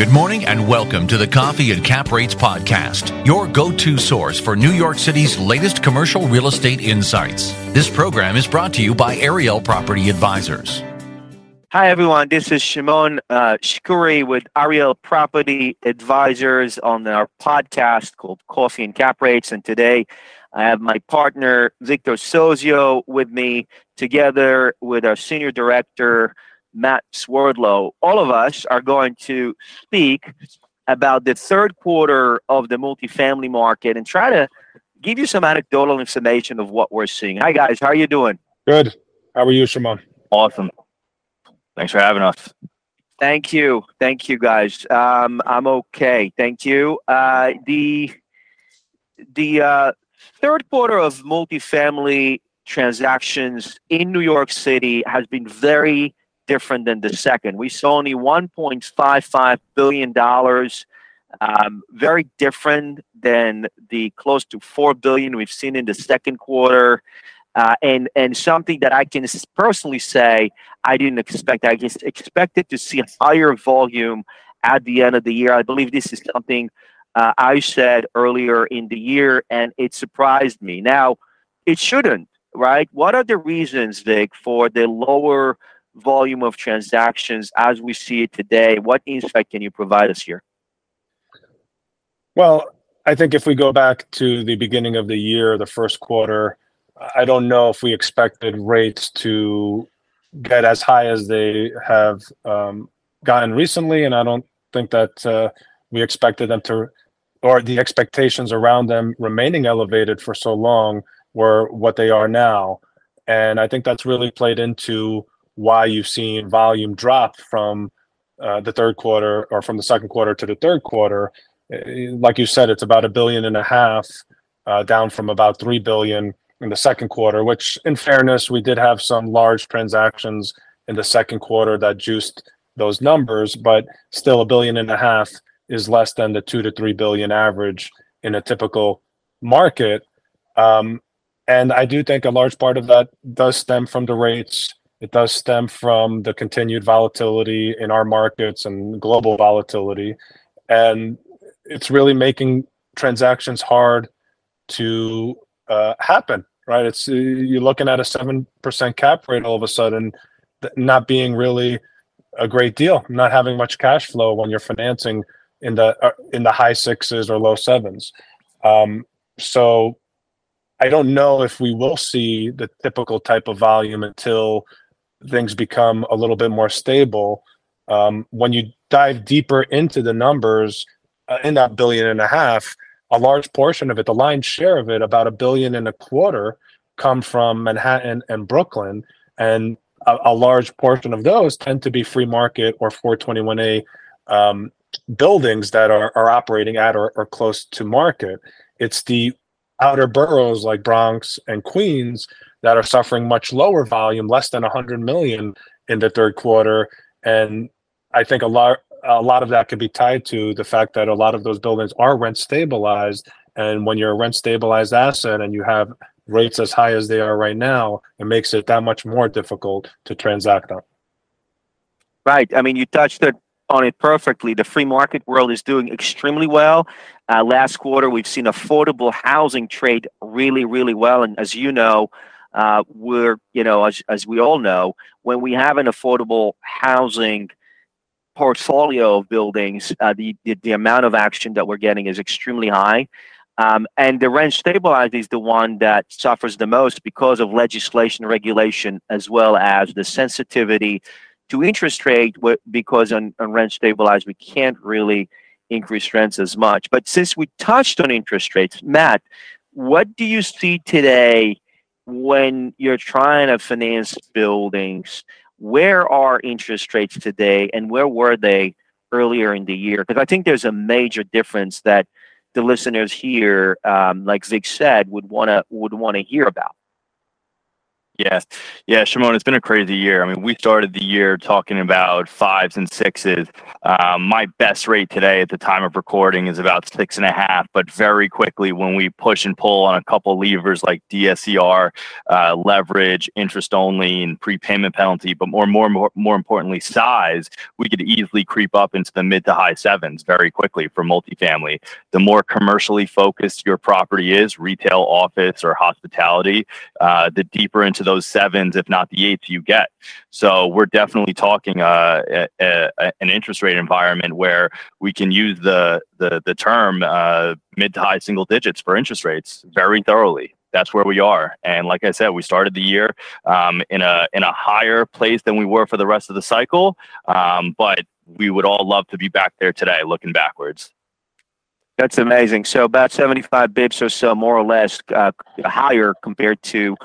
Good morning and welcome to the Coffee and Cap Rates podcast, your go to source for New York City's latest commercial real estate insights. This program is brought to you by Ariel Property Advisors. Hi, everyone. This is Shimon uh, Shkury with Ariel Property Advisors on our podcast called Coffee and Cap Rates. And today I have my partner, Victor Sozio, with me, together with our senior director, Matt Swerdlow. All of us are going to speak about the third quarter of the multifamily market and try to give you some anecdotal information of what we're seeing. Hi guys, how are you doing? Good. How are you, Shimon? Awesome. Thanks for having us. Thank you. Thank you guys. Um, I'm okay. Thank you. Uh, the the uh, third quarter of multifamily transactions in New York City has been very different than the second. We saw only $1.55 billion, um, very different than the close to 4 billion we've seen in the second quarter. Uh, and and something that I can personally say I didn't expect. I just expected to see a higher volume at the end of the year. I believe this is something uh, I said earlier in the year, and it surprised me. Now, it shouldn't, right? What are the reasons, Vic, for the lower volume of transactions as we see it today? What insight can you provide us here? Well, I think if we go back to the beginning of the year, the first quarter, I don't know if we expected rates to get as high as they have um, gotten recently, and I don't think that uh, we expected them to, or the expectations around them remaining elevated for so long were what they are now. And I think that's really played into why you've seen volume drop from uh, the third quarter or from the second quarter to the third quarter. Uh, like you said, it's about a billion and a half uh, down from about three billion in the second quarter. Which, in fairness, we did have some large transactions in the second quarter that juiced those numbers, but still a billion and a half is less than the two to three billion average in a typical market. Um, and I do think a large part of that does stem from the rates it does stem from the continued volatility in our markets and global volatility. And it's really making transactions hard to uh, happen, right? It's uh, you're looking at a 7% cap rate all of a sudden not being really a great deal, not having much cash flow when you're financing in the uh, in the high sixes or low sevens. Um, so I don't know if we will see the typical type of volume until things become a little bit more stable. Um, when you dive deeper into the numbers uh, in that billion and a half, a large portion of it, the lion's share of it, about a billion and a quarter, come from Manhattan and Brooklyn, and a, a large portion of those tend to be free market or 421a um, buildings that are, are operating at or, or close to market. It's the outer boroughs like Bronx and Queens that are suffering much lower volume, less than 100 million in the third quarter. And I think a lot a lot of that could be tied to the fact that a lot of those buildings are rent stabilized. And when you're a rent stabilized asset and you have rates as high as they are right now, it makes it that much more difficult to transact on. Right. I mean, you touched it on it perfectly. The free market world is doing extremely well. Uh, last quarter, we've seen affordable housing trade really, really well. And as you know, uh, we're, you know, as, as we all know, when we have an affordable housing portfolio of buildings, uh, the, the, the amount of action that we're getting is extremely high. Um, and the rent stabilized is the one that suffers the most because of legislation, regulation, as well as the sensitivity to interest rate. Because on, on rent stabilized, we can't really increase rents as much. But since we touched on interest rates, Matt, what do you see today when you're trying to finance buildings, where are interest rates today and where were they earlier in the year? Because I think there's a major difference that the listeners here, um, like Vic said, would want to would want to hear about. Yeah, yeah, Shimon, it's been a crazy year. I mean, we started the year talking about fives and sixes. Um, my best rate today at the time of recording is about six and a half, but very quickly when we push and pull on a couple levers like DSCR, uh, leverage, interest only, and prepayment penalty, but more, more, more, more importantly, size, we could easily creep up into the mid to high sevens very quickly for multifamily. The more commercially focused your property is, retail, office, or hospitality, uh, the deeper into those sevens, if not the eights, you get. So we're definitely talking uh, a, a, an interest rate environment where we can use the the the term uh, mid to high single digits for interest rates very thoroughly. That's where we are, and like I said, we started the year um, in a in a higher place than we were for the rest of the cycle. Um, but we would all love to be back there today, looking backwards. That's amazing. So about 75 bips or so, more or less, uh, higher compared to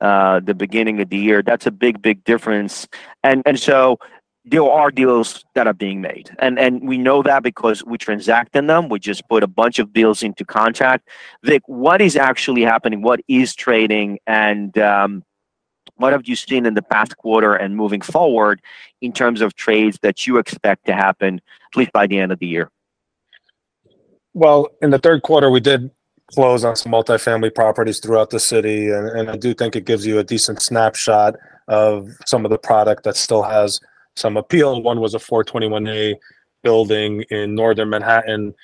uh, the beginning of the year. That's a big, big difference. And and so there are deals that are being made, and and we know that because we transact in them. We just put a bunch of deals into contract. Vic, what is actually happening? What is trading? And um, what have you seen in the past quarter and moving forward in terms of trades that you expect to happen, at least by the end of the year? Well, in the third quarter, we did close on some multifamily properties throughout the city, and, and I do think it gives you a decent snapshot of some of the product that still has some appeal. One was a 421A building in northern Manhattan,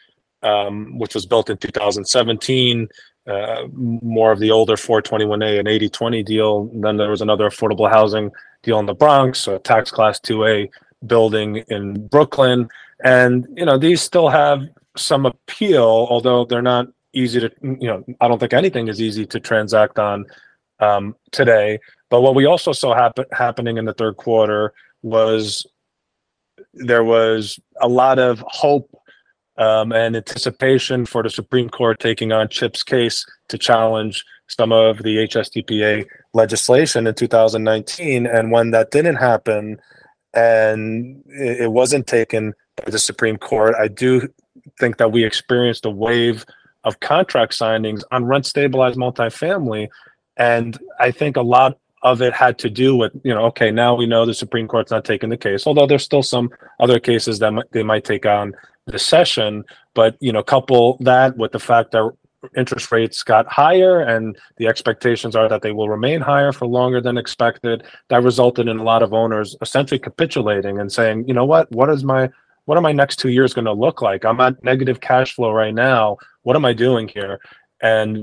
um, which was built in 2017. Uh, more of the older 421A and 8020 deal. Then there was another affordable housing deal in the Bronx, a tax class 2A building in Brooklyn. And, you know, these still have some appeal, although they're not easy to you know i don't think anything is easy to transact on um, today. But what we also saw happen happening in the third quarter was there was a lot of hope um, and anticipation for the supreme court taking on CHIP's case to challenge some of the HSTPA legislation in 2019 and when that didn't happen and it wasn't taken by the supreme court i do think that we experienced a wave of contract signings on rent stabilized multifamily. And I think a lot of it had to do with, you know, okay, now we know the Supreme Court's not taking the case, although there's still some other cases that they might take on the session. But, you know, couple that with the fact that interest rates got higher and the expectations are that they will remain higher for longer than expected that resulted in a lot of owners essentially capitulating and saying you know what what is my what are my next two years going to look like i'm at negative cash flow right now what am I doing here? And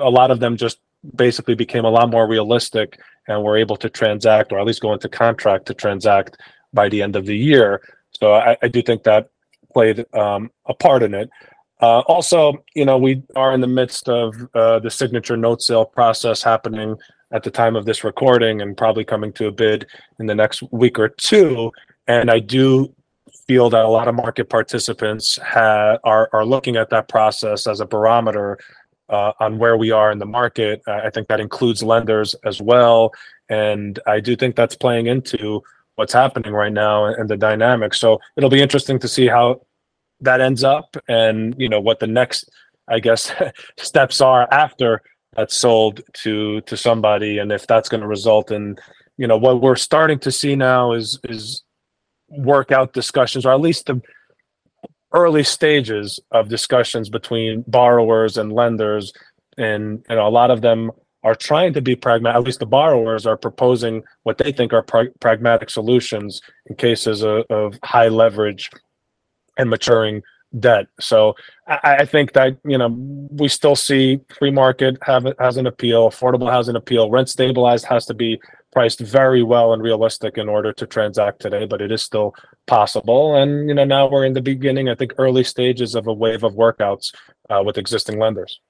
a lot of them just basically became a lot more realistic and were able to transact or at least go into contract to transact by the end of the year. So I, I do think that played um, a part in it. Uh, also, you know, we are in the midst of uh, the signature note sale process happening at the time of this recording and probably coming to a bid in the next week or two. And I do feel that a lot of market participants ha- are are looking at that process as a barometer uh, on where we are in the market. I think that includes lenders as well, and I do think that's playing into what's happening right now and the dynamics. So it'll be interesting to see how that ends up, and you know what the next, I guess, steps are after that's sold to to somebody, and if that's going to result in you know what we're starting to see now is is work out discussions, or at least the early stages of discussions between borrowers and lenders. And you know, a lot of them are trying to be pragmatic. At least the borrowers are proposing what they think are pra- pragmatic solutions in cases of, of, high leverage and maturing debt. So I, I, think that you know we still see free market have has an appeal, affordable housing appeal, rent stabilized has to be priced very well and realistic in order to transact today, but it is still possible. And you know, now we're in the beginning, I think, early stages of a wave of workouts uh, with existing lenders.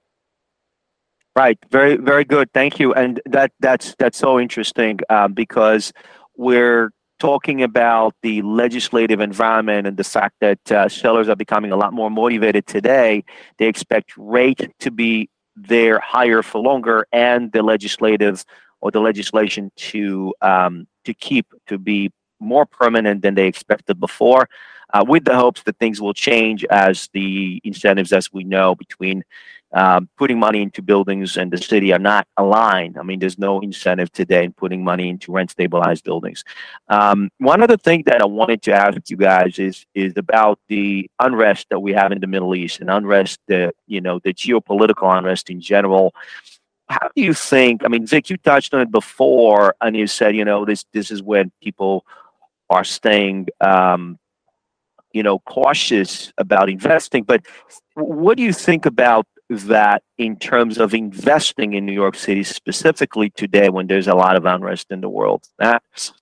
Right. Very, very good. Thank you. And that that's that's so interesting um, because we're talking about the legislative environment and the fact that uh, sellers are becoming a lot more motivated today. They expect rate to be there higher for longer, and the legislative or the legislation to um, to keep to be more permanent than they expected before, uh, with the hopes that things will change as the incentives, as we know, between um, putting money into buildings and the city are not aligned. I mean, there's no incentive today in putting money into rent stabilized buildings. Um, one other thing that I wanted to ask you guys is is about the unrest that we have in the Middle East and unrest, the you know, the geopolitical unrest in general. How do you think? I mean, Vic, you touched on it before, and you said, you know, this this is when people are staying um, you know cautious about investing but what do you think about that in terms of investing in New York City specifically today when there's a lot of unrest in the world? That's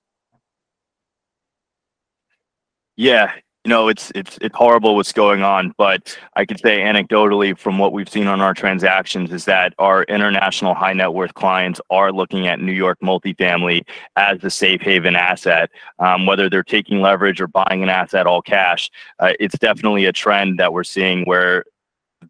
yeah, you know, it's it's it's horrible what's going on, but I could say anecdotally from what we've seen on our transactions is that our international high net worth clients are looking at New York multifamily as a safe haven asset, um, whether they're taking leverage or buying an asset all cash. Uh, it's definitely a trend that we're seeing where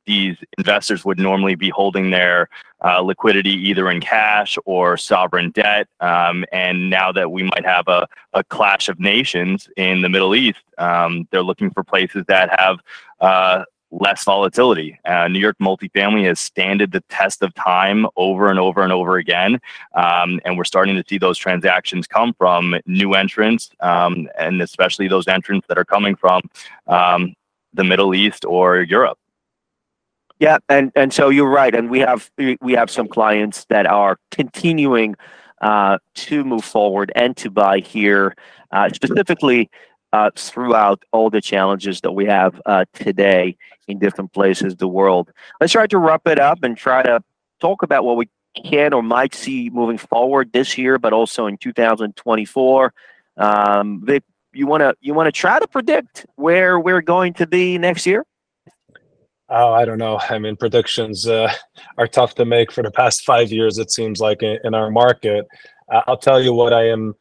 these investors would normally be holding their uh, liquidity either in cash or sovereign debt. Um, and now that we might have a, a clash of nations in the Middle East, um, they're looking for places that have uh, less volatility. Uh, New York multifamily has standed the test of time over and over and over again. Um, and we're starting to see those transactions come from new entrants, um, and especially those entrants that are coming from um, the Middle East or Europe. Yeah, and and so you're right, and we have we have some clients that are continuing uh, to move forward and to buy here, uh, specifically uh, throughout all the challenges that we have uh, today in different places the world. Let's try to wrap it up and try to talk about what we can or might see moving forward this year, but also in 2024. Um, Vic, you want to you want to try to predict where we're going to be next year? Oh, I don't know. I mean, predictions uh, are tough to make for the past five years, it seems like, in, in our market. Uh, I'll tell you what I am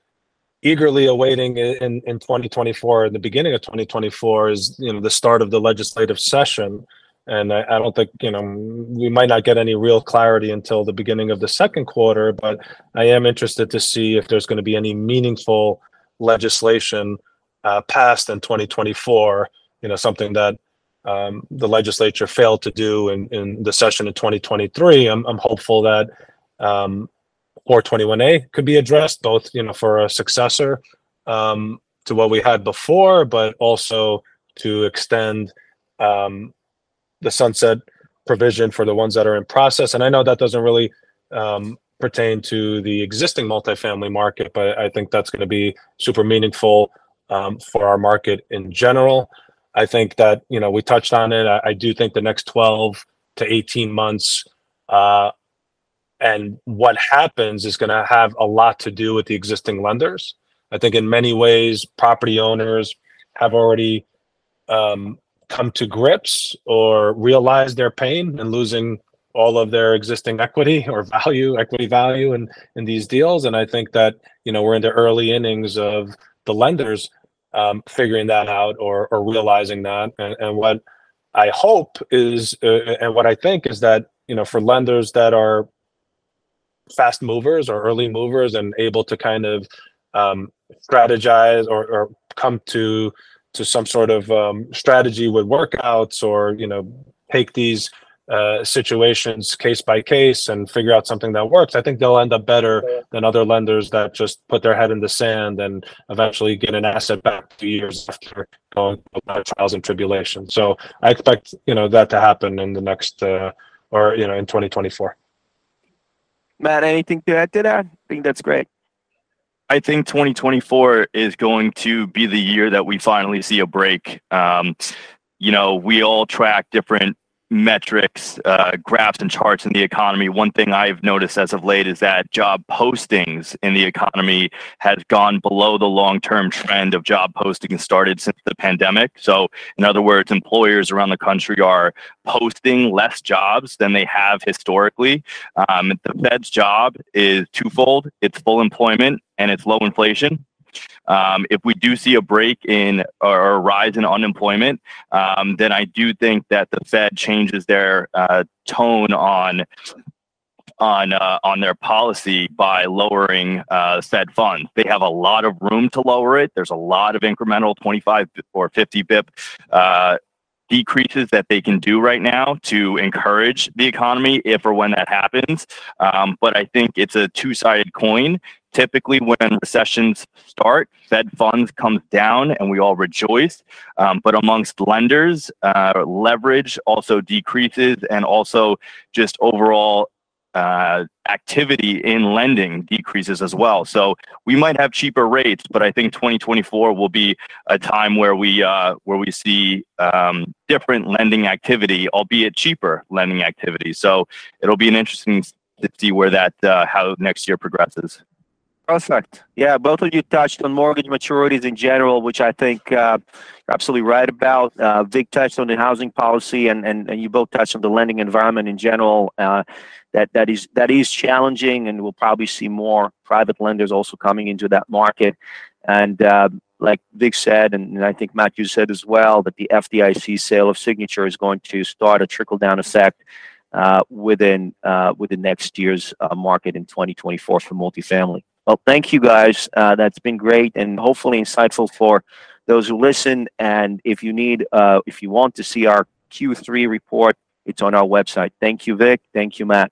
eagerly awaiting in, in 2024, in the beginning of 2024, is you know the start of the legislative session. And I, I don't think, you know, we might not get any real clarity until the beginning of the second quarter, but I am interested to see if there's going to be any meaningful legislation uh, passed in 2024, you know, something that um, the legislature failed to do in, in the session in 2023. I'm, I'm hopeful that um, 421A could be addressed, both you know for a successor um, to what we had before, but also to extend um, the sunset provision for the ones that are in process. And I know that doesn't really um, pertain to the existing multifamily market, but I think that's going to be super meaningful um, for our market in general. I think that you know we touched on it. I, I do think the next twelve to eighteen months, uh, and what happens is going to have a lot to do with the existing lenders. I think in many ways, property owners have already um, come to grips or realized their pain and losing all of their existing equity or value, equity value in in these deals. And I think that you know we're in the early innings of the lenders um, figuring that out or, or realizing that. And, and what I hope is, uh, and what I think is that, you know, for lenders that are fast movers or early movers and able to kind of um, strategize or, or come to to some sort of um, strategy with workouts or you know take these uh, situations case by case and figure out something that works, I think they'll end up better than other lenders that just put their head in the sand and eventually get an asset back two years after going through trials and tribulations. So I expect you know that to happen in the next uh, or you know in 2024. Matt, anything to add to that? I think that's great. I think 2024 is going to be the year that we finally see a break. Um, you know, we all track different metrics, uh, graphs, and charts in the economy, one thing I've noticed as of late is that job postings in the economy has gone below the long term trend of job postings started since the pandemic. So, in other words, employers around the country are posting less jobs than they have historically. Um, the Fed's job is twofold it's full employment and it's low inflation. Um, if we do see a break in or a rise in unemployment, um, then I do think that the Fed changes their uh, tone on on uh, on their policy by lowering uh, Fed funds. They have a lot of room to lower it. There's a lot of incremental 25 or 50 bip uh, decreases that they can do right now to encourage the economy if or when that happens. Um, but I think it's a two sided coin. Typically, when recessions start, Fed funds comes down and we all rejoice. Um, but amongst lenders, uh, leverage also decreases and also just overall uh, activity in lending decreases as well. So we might have cheaper rates, but I think 2024 will be a time where we uh, where we see um, different lending activity, albeit cheaper lending activity. So it'll be an interesting to see where that uh, how next year progresses. Perfect. Yeah, both of you touched on mortgage maturities in general, which I think uh, you're absolutely right about. Uh, Vic touched on the housing policy, and, and, and you both touched on the lending environment in general. Uh, that that is that is challenging, and we'll probably see more private lenders also coming into that market. And uh, like Vic said, and, and I think Matthew said as well, that the FDIC sale of signature is going to start a trickle down effect uh, within uh, within next year's uh, market in 2024 for multifamily. Well, thank you guys. Uh, that's been great and hopefully insightful for those who listen. And if you need, uh, if you want to see our Q3 report, it's on our website. Thank you, Vic. Thank you, Matt.